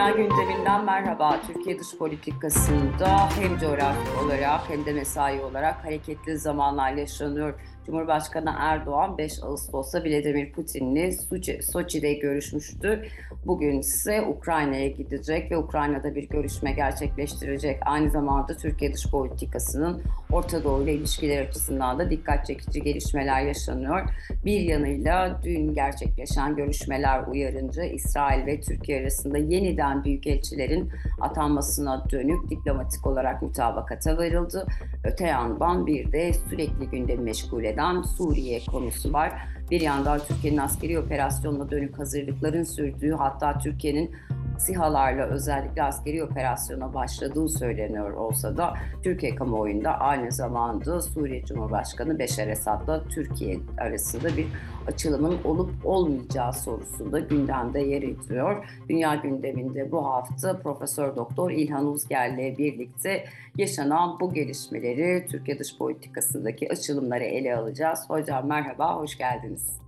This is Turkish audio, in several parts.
Dünya gündeminden merhaba. Türkiye dış politikasında hem coğrafi olarak hem de mesai olarak hareketli zamanlar yaşanıyor. Cumhurbaşkanı Erdoğan 5 Ağustos'ta Vladimir Putin'le Soçi'de görüşmüştü. Bugün ise Ukrayna'ya gidecek ve Ukrayna'da bir görüşme gerçekleştirecek. Aynı zamanda Türkiye dış politikasının Orta Doğu ile ilişkiler açısından da dikkat çekici gelişmeler yaşanıyor. Bir yanıyla dün gerçekleşen görüşmeler uyarınca İsrail ve Türkiye arasında yeniden büyükelçilerin atanmasına dönük diplomatik olarak mutabakata varıldı. Öte yandan bir de sürekli gündemi meşgul eden Suriye konusu var. Bir yandan Türkiye'nin askeri operasyonuna dönük hazırlıkların sürdüğü hatta Türkiye'nin SİHA'larla özellikle askeri operasyona başladığı söyleniyor olsa da Türkiye kamuoyunda aynı zamanda Suriye Cumhurbaşkanı Beşar Esad'la Türkiye arasında bir açılımın olup olmayacağı sorusunda gündemde yer ediyor. Dünya gündeminde bu hafta Profesör Doktor İlhan Uzger'le birlikte yaşanan bu gelişmeleri Türkiye dış politikasındaki açılımları ele alacağız. Hocam merhaba, hoş geldiniz.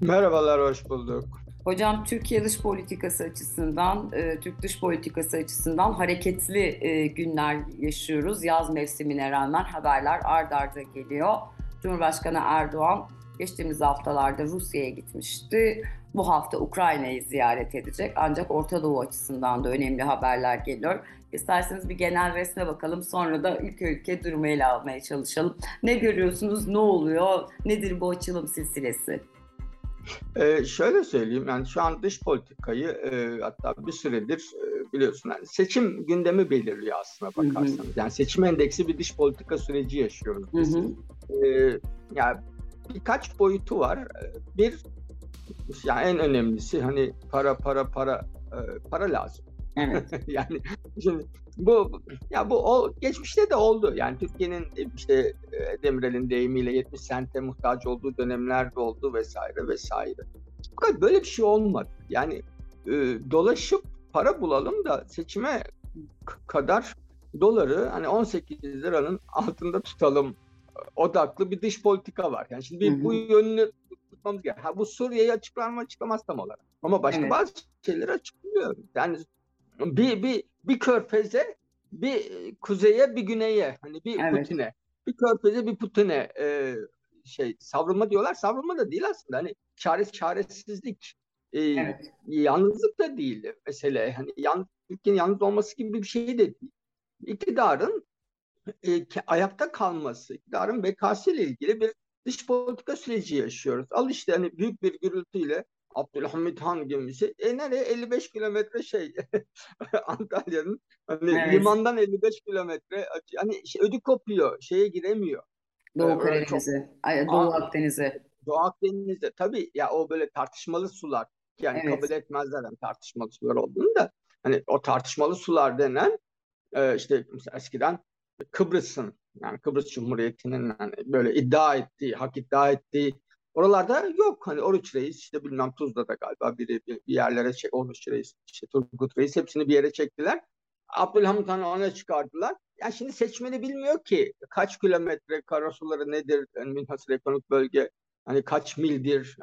Merhabalar, hoş bulduk. Hocam Türkiye dış politikası açısından, e, Türk dış politikası açısından hareketli e, günler yaşıyoruz. Yaz mevsimine rağmen haberler ard arda geliyor. Cumhurbaşkanı Erdoğan geçtiğimiz haftalarda Rusya'ya gitmişti. Bu hafta Ukrayna'yı ziyaret edecek. Ancak Orta Doğu açısından da önemli haberler geliyor. İsterseniz bir genel resme bakalım. Sonra da ülke ülke durumu ele almaya çalışalım. Ne görüyorsunuz? Ne oluyor? Nedir bu açılım silsilesi? Ee, şöyle söyleyeyim yani şu an dış politikayı e, hatta bir süredir e, biliyorsun yani seçim gündemi belirliyor aslına bakarsanız. Hı hı. Yani seçim endeksi bir dış politika süreci yaşıyoruz biz. Hı hı. Ee, yani birkaç boyutu var. Bir yani en önemlisi hani para para para e, para lazım. Evet. yani şimdi bu ya bu o, geçmişte de oldu. Yani Türkiye'nin işte e, Demirel'in deyimiyle 70 sente muhtaç olduğu dönemler de oldu vesaire vesaire. Fakat böyle bir şey olmadı. Yani e, dolaşıp para bulalım da seçime kadar doları hani 18 liranın altında tutalım odaklı bir dış politika var. Yani şimdi bir, bu yönünü tutmamız gerekiyor. Ha bu Suriye'yi açıklar mı açıklamaz tam olarak. Ama başka evet. bazı şeyleri açıklıyor. Yani bir bir bir körfeze bir kuzeye bir güneye hani bir evet. Putin'e bir körfeze bir Putin'e e, şey savrulma diyorlar savrulma da değil aslında hani çares çaresizlik e, evet. yalnızlık da değil mesele hani yan, Türkiye'nin yalnız olması gibi bir şey de değil. İktidarın e, ayakta kalması, iktidarın bekası ile ilgili bir dış politika süreci yaşıyoruz. Al işte hani büyük bir gürültüyle Abdülhamit Han gemisi. E nereye? 55 kilometre şey Antalya'nın hani evet. limandan 55 kilometre hani şey, ödü kopuyor. Şeye giremiyor. Doğu ee, Karadeniz'e, Doğu Akdeniz'e. Doğu Akdeniz'de tabii ya o böyle tartışmalı sular yani evet. kabul etmezler yani tartışmalı sular olduğunu da hani o tartışmalı sular denen e, işte eskiden Kıbrıs'ın yani Kıbrıs Cumhuriyeti'nin yani böyle iddia ettiği, hak iddia ettiği Oralarda yok. Hani Oruç Reis işte bilmem Tuzla'da galiba biri bir, yerlere çek Oruç Reis işte Turgut Reis hepsini bir yere çektiler. Abdülhamit Han'ı ona çıkardılar. Yani şimdi seçmeni bilmiyor ki kaç kilometre karasuları nedir yani münhasır ekonomik bölge hani kaç mildir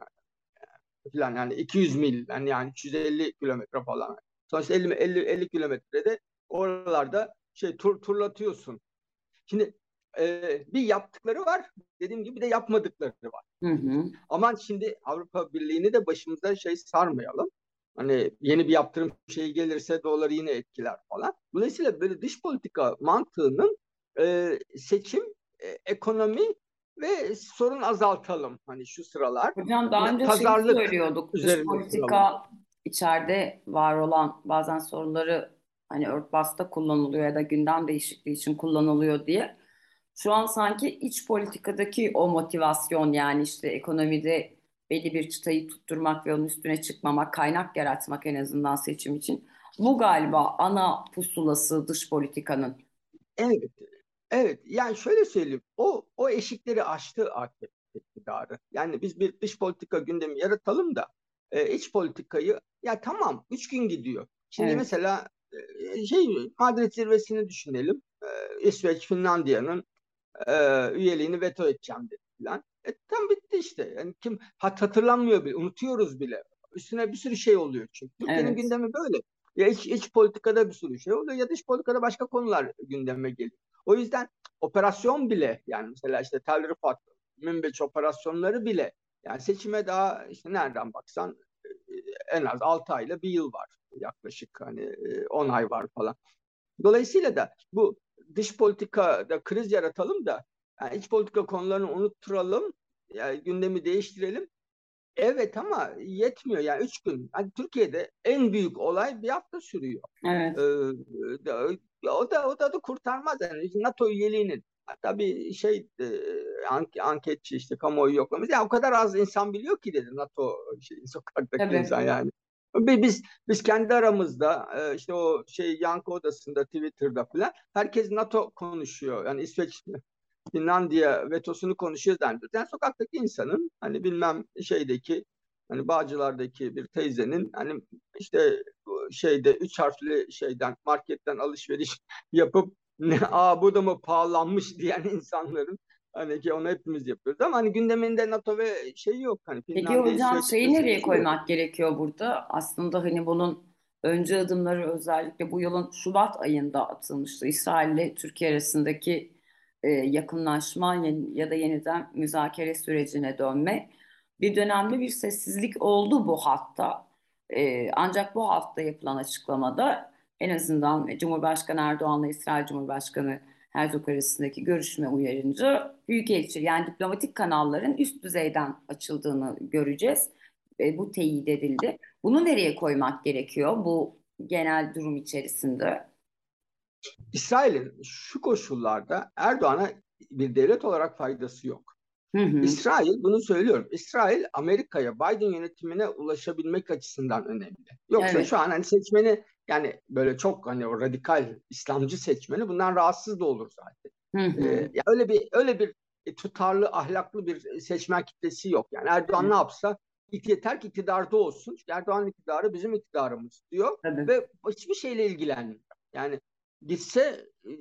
falan yani 200 mil yani, yani 350 kilometre falan. Sonuçta 50 50 50 kilometrede oralarda şey tur turlatıyorsun. Şimdi e, bir yaptıkları var. Dediğim gibi de yapmadıkları var. Hı hı. Aman şimdi Avrupa Birliği'ni de başımıza şey sarmayalım. Hani yeni bir yaptırım şey gelirse doları yine etkiler falan. Dolayısıyla böyle dış politika mantığının e, seçim, e, ekonomi ve sorun azaltalım hani şu sıralar. Hocam daha önce Pazarlık şey söylüyorduk. Dış politika sıralar. içeride var olan bazen sorunları hani örtbasta kullanılıyor ya da gündem değişikliği için kullanılıyor diye. Şu an sanki iç politikadaki o motivasyon yani işte ekonomide belli bir çıtayı tutturmak ve onun üstüne çıkmamak, kaynak yaratmak en azından seçim için. Bu galiba ana pusulası dış politikanın. Evet, evet. Yani şöyle söyleyeyim. O o eşikleri aştı artık iktidarı. Yani biz bir dış politika gündemi yaratalım da e, iç politikayı ya tamam üç gün gidiyor. Şimdi evet. mesela e, şey Madrid zirvesini düşünelim. E, İsveç, Finlandiya'nın e, üyeliğini veto edeceğim dedi falan. E, tam bitti işte. Yani kim hat hatırlanmıyor bile, unutuyoruz bile. Üstüne bir sürü şey oluyor çünkü. Türkiye'nin evet. gündemi böyle. Ya iç, iç politikada bir sürü şey oluyor ya dış politikada başka konular gündeme geliyor. O yüzden operasyon bile yani mesela işte Tel Rifat, Münbeç operasyonları bile yani seçime daha işte nereden baksan e, en az 6 ayla bir yıl var yaklaşık hani 10 e, ay var falan. Dolayısıyla da bu dış politikada kriz yaratalım da yani iç politika konularını unutturalım, yani gündemi değiştirelim. Evet ama yetmiyor yani üç gün. Yani Türkiye'de en büyük olay bir hafta sürüyor. Evet. Ee, o da o da, da kurtarmaz yani NATO üyeliğinin hatta bir şey e, anketçi işte kamuoyu yoklamış. Yani o kadar az insan biliyor ki dedi NATO şey, sokaktaki Tabii. insan yani. Biz biz kendi aramızda işte o şey yankı odasında Twitter'da falan herkes NATO konuşuyor. Yani İsveç Finlandiya vetosunu konuşuyor zannediyoruz. Yani sokaktaki insanın hani bilmem şeydeki hani Bağcılar'daki bir teyzenin hani işte şeyde üç harfli şeyden marketten alışveriş yapıp ne aa bu da mı pahalanmış diyen insanların hani ki onu hepimiz yapıyoruz ama hani gündeminde NATO ve şey yok. Hani Peki hocam şeyi nereye koymak yok. gerekiyor burada? Aslında hani bunun önce adımları özellikle bu yılın Şubat ayında atılmıştı. İsrail ile Türkiye arasındaki e, yakınlaşma ya da yeniden müzakere sürecine dönme. Bir dönemde bir sessizlik oldu bu hatta. E, ancak bu hafta yapılan açıklamada en azından Cumhurbaşkanı Erdoğan'la İsrail Cumhurbaşkanı Herzog arasındaki görüşme uyarınca büyükelçi yani diplomatik kanalların üst düzeyden açıldığını göreceğiz. E, bu teyit edildi. Bunu nereye koymak gerekiyor bu genel durum içerisinde? İsrail'in şu koşullarda Erdoğan'a bir devlet olarak faydası yok. Hı hı. İsrail bunu söylüyorum. İsrail Amerika'ya Biden yönetimine ulaşabilmek açısından önemli. Yoksa evet. şu an hani seçmeni yani böyle çok hani o radikal İslamcı seçmeni bundan rahatsız da olur zaten. Hı hı. Ee, ya öyle bir öyle bir tutarlı ahlaklı bir seçmen kitlesi yok. Yani Erdoğan hı. ne yapsa yeter ki iktidarda olsun. Çünkü Erdoğan iktidarı bizim iktidarımız diyor Tabii. ve hiçbir şeyle ilgilenmiyor. Yani gitse e,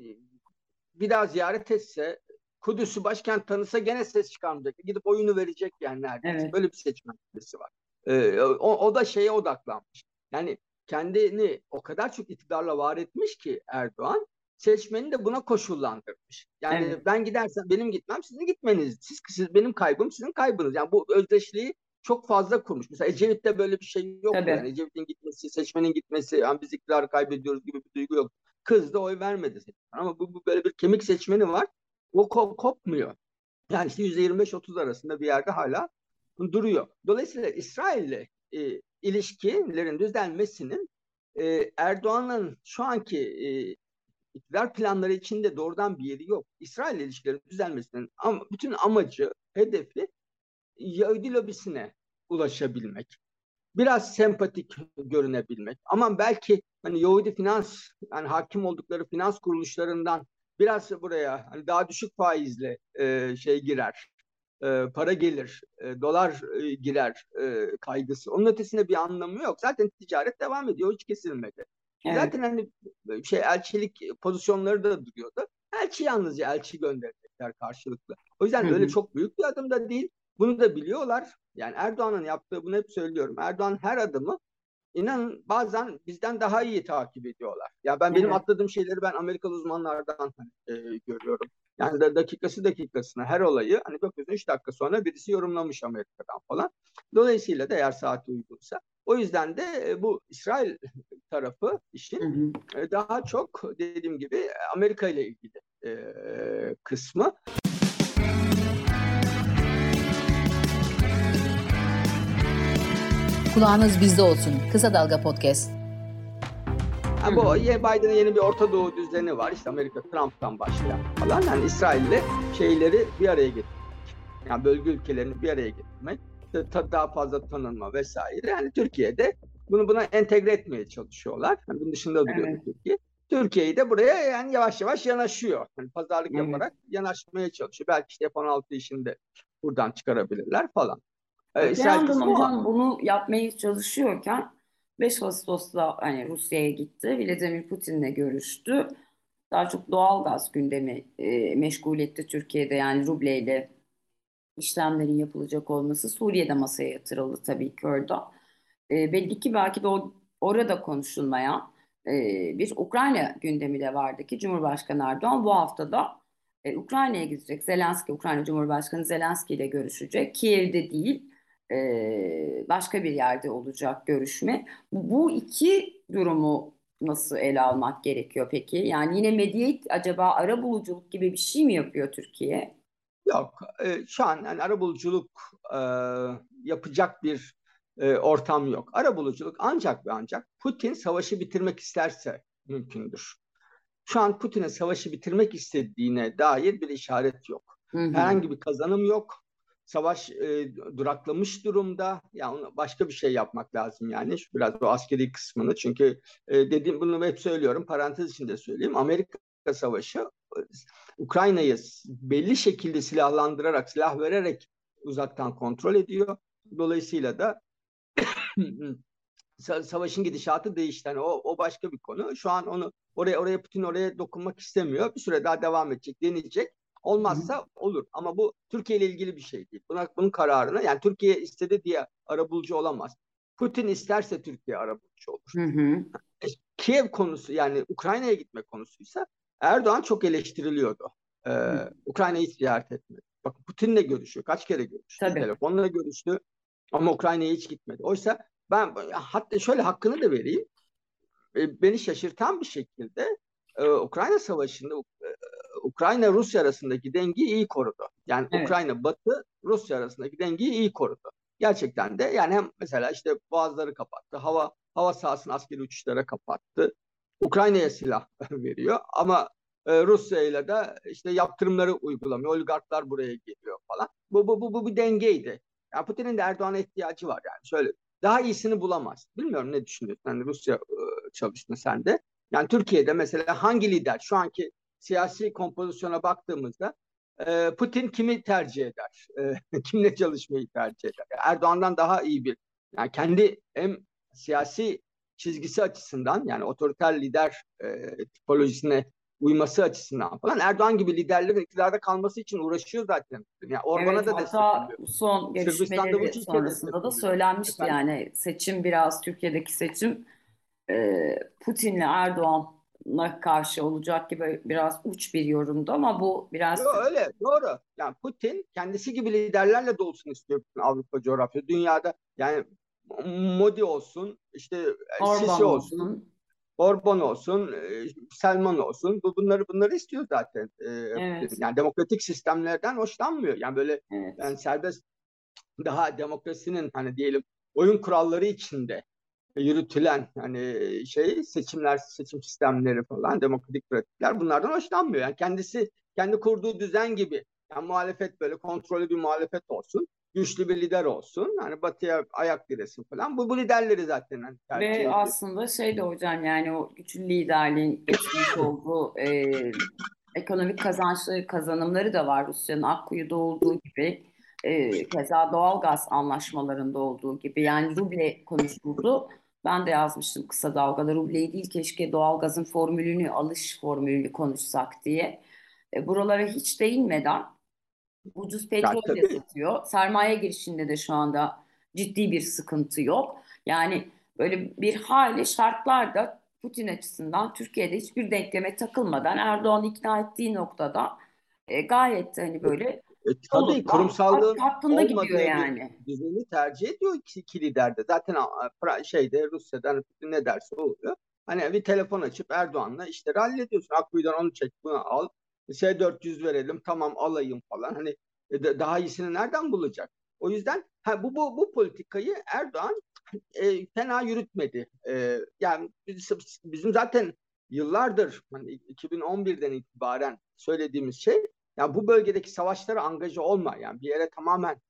bir daha ziyaret etse Kudüs'ü başkent tanısa gene ses çıkarmayacak. Gidip oyunu verecek yani neredeyse. Evet. Böyle bir seçmen kitlesi var. Ee, o, o da şeye odaklanmış. Yani kendini o kadar çok iktidarla var etmiş ki Erdoğan seçmeni de buna koşullandırmış. Yani evet. ben gidersem benim gitmem sizin gitmeniz. Siz, siz benim kaybım sizin kaybınız. Yani bu özdeşliği çok fazla kurmuş. Mesela Ecevit'te böyle bir şey yok. Tabii. Yani Ecevit'in gitmesi, seçmenin gitmesi, yani biz iktidarı kaybediyoruz gibi bir duygu yok. Kız da oy vermedi. Ama bu, bu böyle bir kemik seçmeni var. O kop, kopmuyor. Yani işte %25-30 arasında bir yerde hala duruyor. Dolayısıyla İsrail'le e, ilişkilerin düzelmesinin e, Erdoğan'ın şu anki e, iktidar planları içinde doğrudan bir yeri yok. İsrail ilişkilerin düzelmesinin ama bütün amacı, hedefi Yahudi lobisine ulaşabilmek. Biraz sempatik görünebilmek. Ama belki hani Yahudi finans yani hakim oldukları finans kuruluşlarından biraz buraya hani daha düşük faizle e, şey girer. E, para gelir, e, dolar e, girer e, kaygısı. Onun ötesinde bir anlamı yok. Zaten ticaret devam ediyor, hiç kesilmedi. Evet. Zaten hani şey elçilik pozisyonları da duruyordu. Elçi yalnızca elçi gönderecekler karşılıklı. O yüzden Hı-hı. öyle çok büyük bir adım da değil. Bunu da biliyorlar. Yani Erdoğan'ın yaptığı bunu hep söylüyorum. Erdoğan her adımı İnanın bazen bizden daha iyi takip ediyorlar. Ya ben benim evet. atladığım şeyleri ben Amerikalı uzmanlardan e, görüyorum. Yani da dakikası dakikasına her olayı hani bakıyorsun 3 dakika sonra birisi yorumlamış Amerika'dan falan. Dolayısıyla da eğer saati uygunsa. O yüzden de e, bu İsrail tarafı işin hı hı. E, daha çok dediğim gibi Amerika ile ilgili e, kısmı. Kulağınız bizde olsun. Kısa Dalga Podcast. Yani bu Biden'ın yeni bir Orta Doğu düzeni var. İşte Amerika Trump'tan başlayan falan. Yani İsrail'le şeyleri bir araya getirmek. Yani bölge ülkelerini bir araya getirmek. Daha fazla tanınma vesaire. Yani Türkiye'de bunu buna entegre etmeye çalışıyorlar. Yani bunun dışında duruyor evet. Türkiye. Türkiye'yi de buraya yani yavaş yavaş yanaşıyor. Yani pazarlık evet. yaparak yanaşmaya çalışıyor. Belki işte F-16 işini buradan çıkarabilirler falan. Ee, bir yandan hocam bunu yapmaya çalışıyorken 5 Ağustos'ta hani Rusya'ya gitti. Vladimir Putin'le görüştü. Daha çok doğal gaz gündemi e, meşgul etti Türkiye'de yani rubleyle işlemlerin yapılacak olması Suriye'de masaya yatırıldı tabii ki orada. E, belli ki belki de o orada konuşulmayan e, bir Ukrayna gündemi de vardı ki Cumhurbaşkanı Erdoğan bu haftada e, Ukrayna'ya gidecek. Zelenski, Ukrayna Cumhurbaşkanı Zelenski ile görüşecek. Kiev'de değil, e, başka bir yerde olacak görüşme. Bu, iki durumu nasıl ele almak gerekiyor peki? Yani yine medyat acaba ara buluculuk gibi bir şey mi yapıyor Türkiye? Yok, e, şu an yani arabuluculuk e, yapacak bir e, ortam yok. Arabuluculuk ancak ve ancak Putin savaşı bitirmek isterse mümkündür. Şu an Putin'e savaşı bitirmek istediğine dair bir işaret yok. Hı hı. Herhangi bir kazanım yok. Savaş e, duraklamış durumda. Yani başka bir şey yapmak lazım yani. Şu biraz o askeri kısmını. Çünkü e, dediğim bunu hep söylüyorum. Parantez içinde söyleyeyim. Amerika Savaşı Ukrayna'yı belli şekilde silahlandırarak, silah vererek uzaktan kontrol ediyor. Dolayısıyla da savaşın gidişatı değişti. Yani o, o başka bir konu. Şu an onu oraya oraya Putin oraya dokunmak istemiyor. Bir süre daha devam edecek, deneyecek. Olmazsa olur. Ama bu Türkiye ile ilgili bir şey değil. Buna, bunun kararını yani Türkiye istedi diye arabulucu olamaz. Putin isterse Türkiye arabulucu olur. Hı hı. E, Kiev konusu yani Ukrayna'ya gitme konusuysa Erdoğan çok eleştiriliyordu. Ee, Ukrayna'yı hiç ziyaret etmedi. Bak Putin'le görüşüyor. Kaç kere görüştü. Tabii. Telefonla görüştü. Ama Ukrayna'ya hiç gitmedi. Oysa ben hatta şöyle hakkını da vereyim. Ee, beni şaşırtan bir şekilde e, Ukrayna Savaşı'nda e, Ukrayna-Rusya arasındaki dengeyi iyi korudu. Yani evet. Ukrayna-Batı, Rusya arasındaki dengeyi iyi korudu. Gerçekten de yani hem mesela işte boğazları kapattı, hava hava sahasını askeri uçuşlara kapattı. Ukrayna'ya silah veriyor ama e, Rusya ile de işte yaptırımları uygulamıyor. Oligarklar buraya geliyor falan. Bu bu bu, bu bir dengeydi. Yani Putin'in de Erdoğan'a ihtiyacı var yani. Şöyle daha iyisini bulamaz. Bilmiyorum ne düşünüyorsun? Yani Rusya e, çalıştın sen de. Yani Türkiye'de mesela hangi lider şu anki siyasi kompozisyona baktığımızda e, Putin kimi tercih eder? E, kimle çalışmayı tercih eder? Erdoğan'dan daha iyi bir yani kendi hem siyasi çizgisi açısından yani otoriter lider e, tipolojisine uyması açısından falan Erdoğan gibi liderlerin iktidarda kalması için uğraşıyor zaten. Yani Orban'a evet, da hatta son görüşmeleri sonrasında da söylenmişti Efendim? yani seçim biraz Türkiye'deki seçim e, Putin'le Erdoğan'a karşı olacak gibi biraz uç bir yorumdu ama bu biraz... Yo, öyle doğru. Yani Putin kendisi gibi liderlerle dolsun istiyor Avrupa coğrafya. Dünyada yani Modi olsun, işte Orban Sisi olsun, olsun Orban olsun, e, Selman olsun. Bu bunları bunları istiyor zaten. E, evet. Yani demokratik sistemlerden hoşlanmıyor. Yani böyle evet. yani serbest daha demokrasinin hani diyelim oyun kuralları içinde yürütülen hani şey seçimler, seçim sistemleri falan, demokratik pratikler bunlardan hoşlanmıyor. Yani kendisi kendi kurduğu düzen gibi yani muhalefet böyle kontrollü bir muhalefet olsun güçlü bir lider olsun. Hani batıya ayak diresin falan. Bu, bu liderleri zaten hani tercih Ve ediyor. aslında şey de hocam yani o güçlü liderliğin geçmiş olduğu e, ekonomik kazançları, kazanımları da var Rusya'nın Akkuyu'da olduğu gibi. E, keza doğalgaz anlaşmalarında olduğu gibi. Yani ruble konuşuldu. Ben de yazmıştım kısa dalgalı rubleyi değil keşke doğalgazın formülünü, alış formülünü konuşsak diye. E, buralara hiç değinmeden Ucuz petrol de satıyor. Sermaye girişinde de şu anda ciddi bir sıkıntı yok. Yani böyle bir hali şartlarda Putin açısından Türkiye'de hiçbir denkleme takılmadan Erdoğan ikna ettiği noktada e, gayet hani böyle e, tabii kurumsallığın hakkında gidiyor yani. Düzeni tercih ediyor iki, lider de. Zaten şeyde Rusya'dan ne derse oluyor. Hani bir telefon açıp Erdoğan'la işte hallediyorsun. Akkuyu'dan onu çek bunu al. S400 verelim tamam alayım falan. Hani e, daha iyisini nereden bulacak? O yüzden ha, bu, bu, bu politikayı Erdoğan e, fena yürütmedi. E, yani bizim zaten yıllardır hani 2011'den itibaren söylediğimiz şey yani bu bölgedeki savaşlara angaja olma yani bir yere tamamen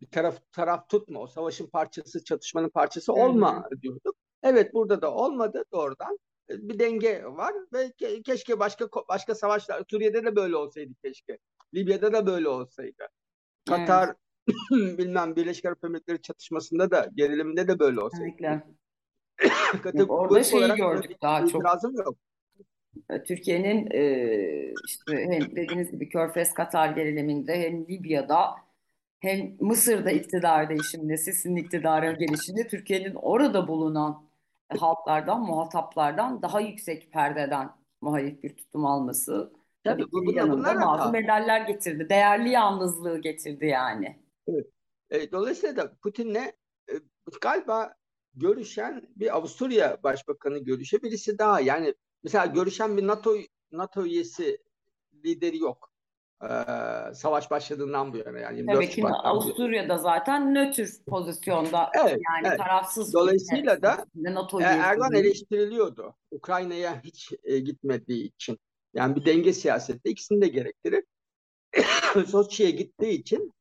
bir taraf taraf tutma o savaşın parçası çatışmanın parçası olma Hı-hı. diyorduk. Evet burada da olmadı doğrudan bir denge var ve keşke başka başka savaşlar Suriye'de de böyle olsaydı keşke. Libya'da da böyle olsaydı. Katar evet. bilmem Birleşik Arap Emirlikleri çatışmasında da gerilimde de böyle olsaydı. yok, orada şeyi gördük daha çok. yok. E, Türkiye'nin e, işte hem dediğiniz gibi Körfez Katar geriliminde hem Libya'da hem Mısır'da iktidar değişiminde, Sisi'nin iktidara gelişinde Türkiye'nin orada bulunan halklardan, muhataplardan daha yüksek perdeden muhalif bir tutum alması tabii, tabii bu, bunlar, yanında bazı hata. bedeller getirdi. Değerli yalnızlığı getirdi yani. Evet. E, dolayısıyla da Putin'le e, galiba görüşen bir Avusturya Başbakanı görüşe birisi daha. Yani mesela görüşen bir NATO NATO üyesi lideri yok. Ee, savaş başladığından bu yana yani. Tabii ki Avusturya'da zaten nötr pozisyonda evet, yani evet. tarafsız. Dolayısıyla da NATO e, Erdoğan eleştiriliyordu. Ukrayna'ya hiç e, gitmediği için. Yani bir denge siyasette ikisini de gerektirir. Soçi'ye gittiği için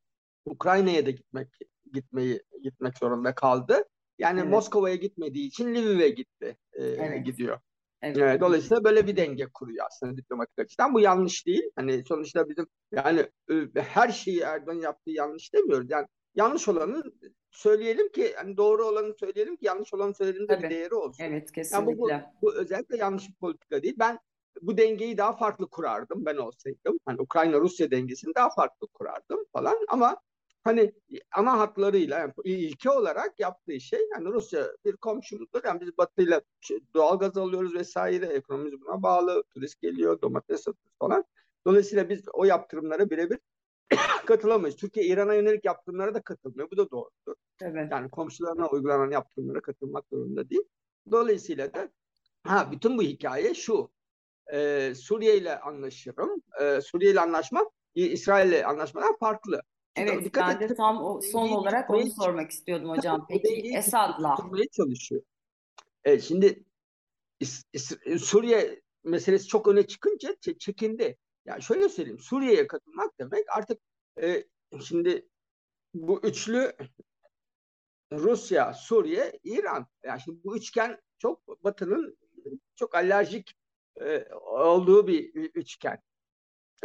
Ukrayna'ya da gitmek gitmeyi gitmek zorunda kaldı. Yani evet. Moskova'ya gitmediği için Lviv'e gitti, e, evet. gidiyor. Evet. E, dolayısıyla böyle bir denge kuruyor aslında diplomatik açıdan. Bu yanlış değil. Hani sonuçta bizim yani e, her şeyi Erdoğan yaptığı yanlış demiyoruz. Yani yanlış olanı söyleyelim ki hani doğru olanı söyleyelim ki yanlış olanı söyleyelim de bir değeri olsun. Evet kesinlikle. Yani bu, bu, bu özellikle yanlış bir politika değil. Ben bu dengeyi daha farklı kurardım ben olsaydım. Hani Ukrayna-Rusya dengesini daha farklı kurardım falan ama hani ana hatlarıyla yani ilke olarak yaptığı şey yani Rusya bir komşumuzdur. Yani biz batıyla doğal gaz alıyoruz vesaire. Ekonomimiz buna bağlı. Turist geliyor, domates satıyoruz falan. Dolayısıyla biz o yaptırımlara birebir katılamayız. Türkiye İran'a yönelik yaptırımlara da katılmıyor. Bu da doğrudur. Evet. Yani komşularına uygulanan yaptırımlara katılmak zorunda değil. Dolayısıyla da ha bütün bu hikaye şu. Ee, Suriye ile anlaşırım. Ee, Suriye ile anlaşma İsrail ile anlaşmadan farklı. Evet, Dikkat ben et, de tam o, son olarak onu sormak istiyordum hocam. Peki Esad'la. çalışıyor. Evet, şimdi Suriye meselesi çok öne çıkınca çekindi. Yani şöyle söyleyeyim, Suriye'ye katılmak demek artık e, şimdi bu üçlü Rusya, Suriye, İran. Yani şimdi bu üçgen çok Batı'nın çok alerjik e, olduğu bir üçgen.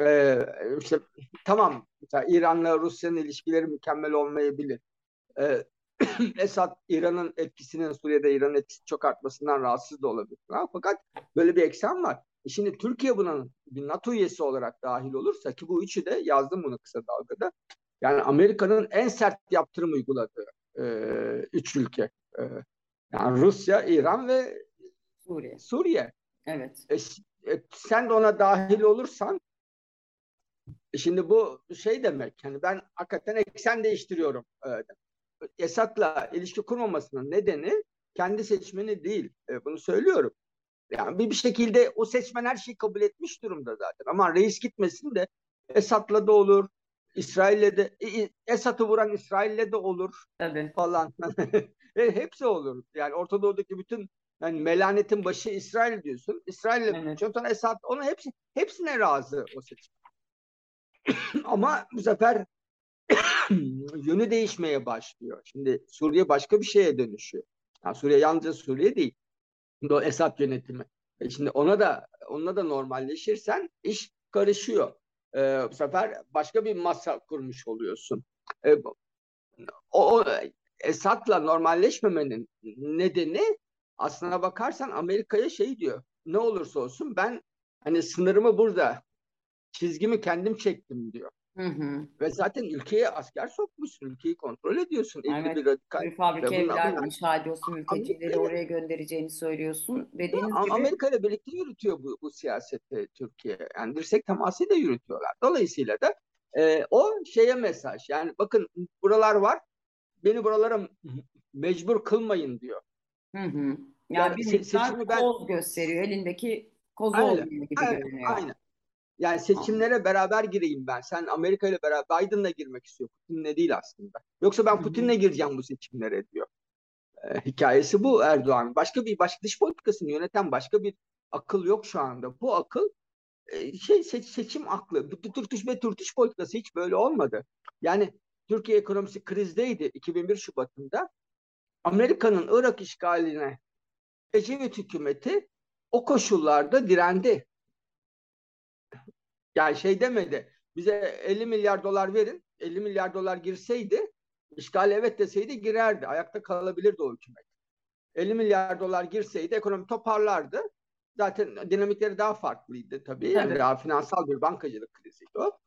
E, işte tamam mesela İran'la Rusya'nın ilişkileri mükemmel olmayabilir. E, Esad İran'ın etkisinin Suriye'de İran'ın etkisi çok artmasından rahatsız da olabilir. Ha, fakat böyle bir eksen var. E şimdi Türkiye bunun bir NATO üyesi olarak dahil olursa ki bu üçü de yazdım bunu kısa dalgada. Yani Amerika'nın en sert yaptırım uyguladığı e, üç ülke. E, yani Rusya, İran ve Suriye. Suriye. Evet. E, e, sen de ona dahil olursan şimdi bu şey demek yani ben hakikaten eksen değiştiriyorum. Esat'la ilişki kurmamasının nedeni kendi seçmeni değil. E, bunu söylüyorum. Yani bir, bir şekilde o seçmen her şeyi kabul etmiş durumda zaten. Ama reis gitmesin de Esat'la da olur. İsrail'le de Esad'ı vuran İsrail'le de olur Tabii. falan. e, hepsi olur. Yani Orta Doğu'daki bütün yani melanetin başı İsrail diyorsun. İsrail'le evet. sonra Esad ona hepsi hepsine razı o seçmen. Ama bu sefer yönü değişmeye başlıyor. Şimdi Suriye başka bir şeye dönüşüyor. Yani Suriye yalnızca Suriye değil. Şimdi o Esad yönetimi. E şimdi ona da onunla da normalleşirsen iş karışıyor. Ee, bu sefer başka bir masa kurmuş oluyorsun. Ee, o, o Esad'la normalleşmemenin nedeni aslına bakarsan Amerika'ya şey diyor. Ne olursa olsun ben hani sınırımı burada çizgimi kendim çektim diyor. Hı hı. Ve zaten ülkeye asker sokmuşsun, ülkeyi kontrol ediyorsun. Evet, bir radikal. Bir fabrika evler inşa ediyorsun, mültecileri oraya göndereceğini söylüyorsun. Dediğiniz ya, gibi... Amerika ile birlikte yürütüyor bu, bu siyaseti Türkiye. Yani dirsek temasıyla yürütüyorlar. Dolayısıyla da e, o şeye mesaj. Yani bakın buralar var, beni buralara mecbur kılmayın diyor. Hı hı. Yani, yani bir miktar ben... koz gösteriyor. Elindeki kozu aynen, gibi aynen, görünüyor. Aynen. Yani seçimlere beraber gireyim ben. Sen Amerika ile beraber Biden'la girmek istiyor. Putin'le değil aslında. Yoksa ben Putin'le gireceğim bu seçimlere diyor. Ee, hikayesi bu Erdoğan. Başka bir başka dış politikasını yöneten başka bir akıl yok şu anda. Bu akıl e, şey seç, seçim aklı. Ve Türk dış politikası hiç böyle olmadı. Yani Türkiye ekonomisi krizdeydi 2001 Şubat'ında. Amerika'nın Irak işgaline Ecevit hükümeti o koşullarda direndi. Yani şey demedi. Bize 50 milyar dolar verin. 50 milyar dolar girseydi işgal evet deseydi girerdi. Ayakta kalabilirdi o hükümet. 50 milyar dolar girseydi ekonomi toparlardı. Zaten dinamikleri daha farklıydı tabii. Yani daha finansal bir bankacılık kriziydi o.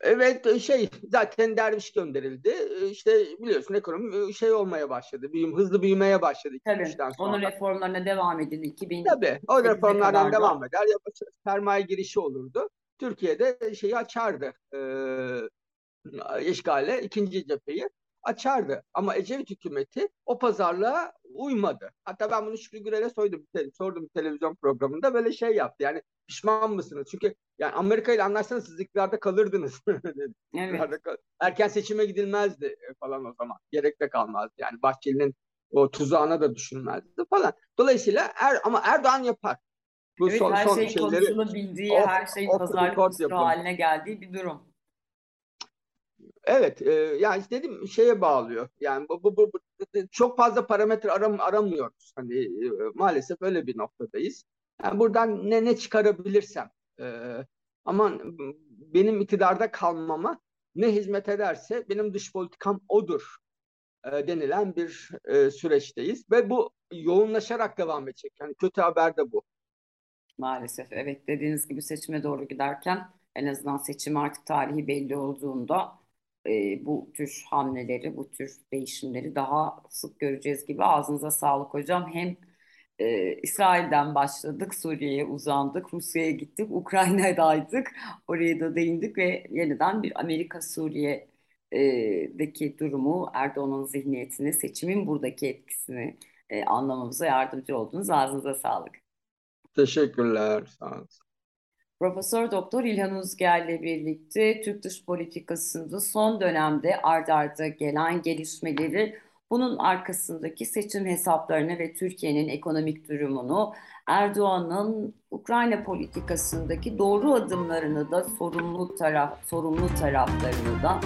Evet şey zaten derviş gönderildi. İşte biliyorsun ekonomi şey olmaya başladı. Büyüm, hızlı büyümeye başladı. Tabii. Sonra. Onun reformlarına devam edildi. 2000 Tabii. O reformlardan devam eder. Ya sermaye girişi olurdu. Türkiye'de şeyi açardı. E, işgale ikinci cepheyi açardı. Ama Ecevit hükümeti o pazarlığa uymadı. Hatta ben bunu Şükrü Gürel'e sordum, sordum bir televizyon programında böyle şey yaptı. Yani pişman mısınız? Çünkü yani Amerika ile anlaşsanız siz iktidarda kalırdınız. evet. Erken seçime gidilmezdi e, falan o zaman. Gerek de kalmazdı. Yani Bahçeli'nin o tuzağına da düşünmezdi falan. Dolayısıyla er, ama Erdoğan yapar. Bu evet, son, her son şey şeyleri, konuşulabildiği, of, her şeyin pazarlık haline geldiği bir durum. Evet, e, yani dedim şeye bağlıyor. Yani bu, bu, bu, bu çok fazla parametre aram, aramıyoruz. Hani e, maalesef öyle bir noktadayız. Yani buradan ne ne çıkarabilirsem e, ama benim iktidarda kalmama ne hizmet ederse benim dış politikam odur e, denilen bir e, süreçteyiz ve bu yoğunlaşarak devam edecek. Yani kötü haber de bu. Maalesef evet dediğiniz gibi seçime doğru giderken en azından seçim artık tarihi belli olduğunda e, bu tür hamleleri, bu tür değişimleri daha sık göreceğiz gibi. Ağzınıza sağlık hocam. Hem e, İsrail'den başladık, Suriye'ye uzandık, Rusya'ya gittik, Ukrayna'daydık. Oraya da değindik ve yeniden bir Amerika-Suriye'deki durumu, Erdoğan'ın zihniyetini, seçimin buradaki etkisini e, anlamamıza yardımcı oldunuz. Ağzınıza sağlık. Teşekkürler. Sağ olun. Profesör Doktor İlhan Uzger ile birlikte Türk dış politikasında son dönemde ard arda gelen gelişmeleri, bunun arkasındaki seçim hesaplarını ve Türkiye'nin ekonomik durumunu, Erdoğan'ın Ukrayna politikasındaki doğru adımlarını da sorumlu taraf sorumlu taraflarını da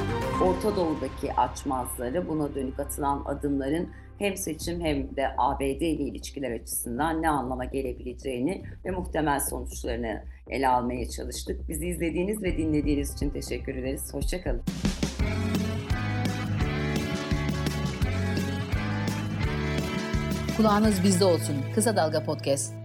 Orta Doğu'daki açmazları, buna dönük atılan adımların hem seçim hem de ABD ile ilişkiler açısından ne anlama gelebileceğini ve muhtemel sonuçlarını ele almaya çalıştık. Bizi izlediğiniz ve dinlediğiniz için teşekkür ederiz. Hoşçakalın. Kulağınız bizde olsun. Kısa Dalga Podcast.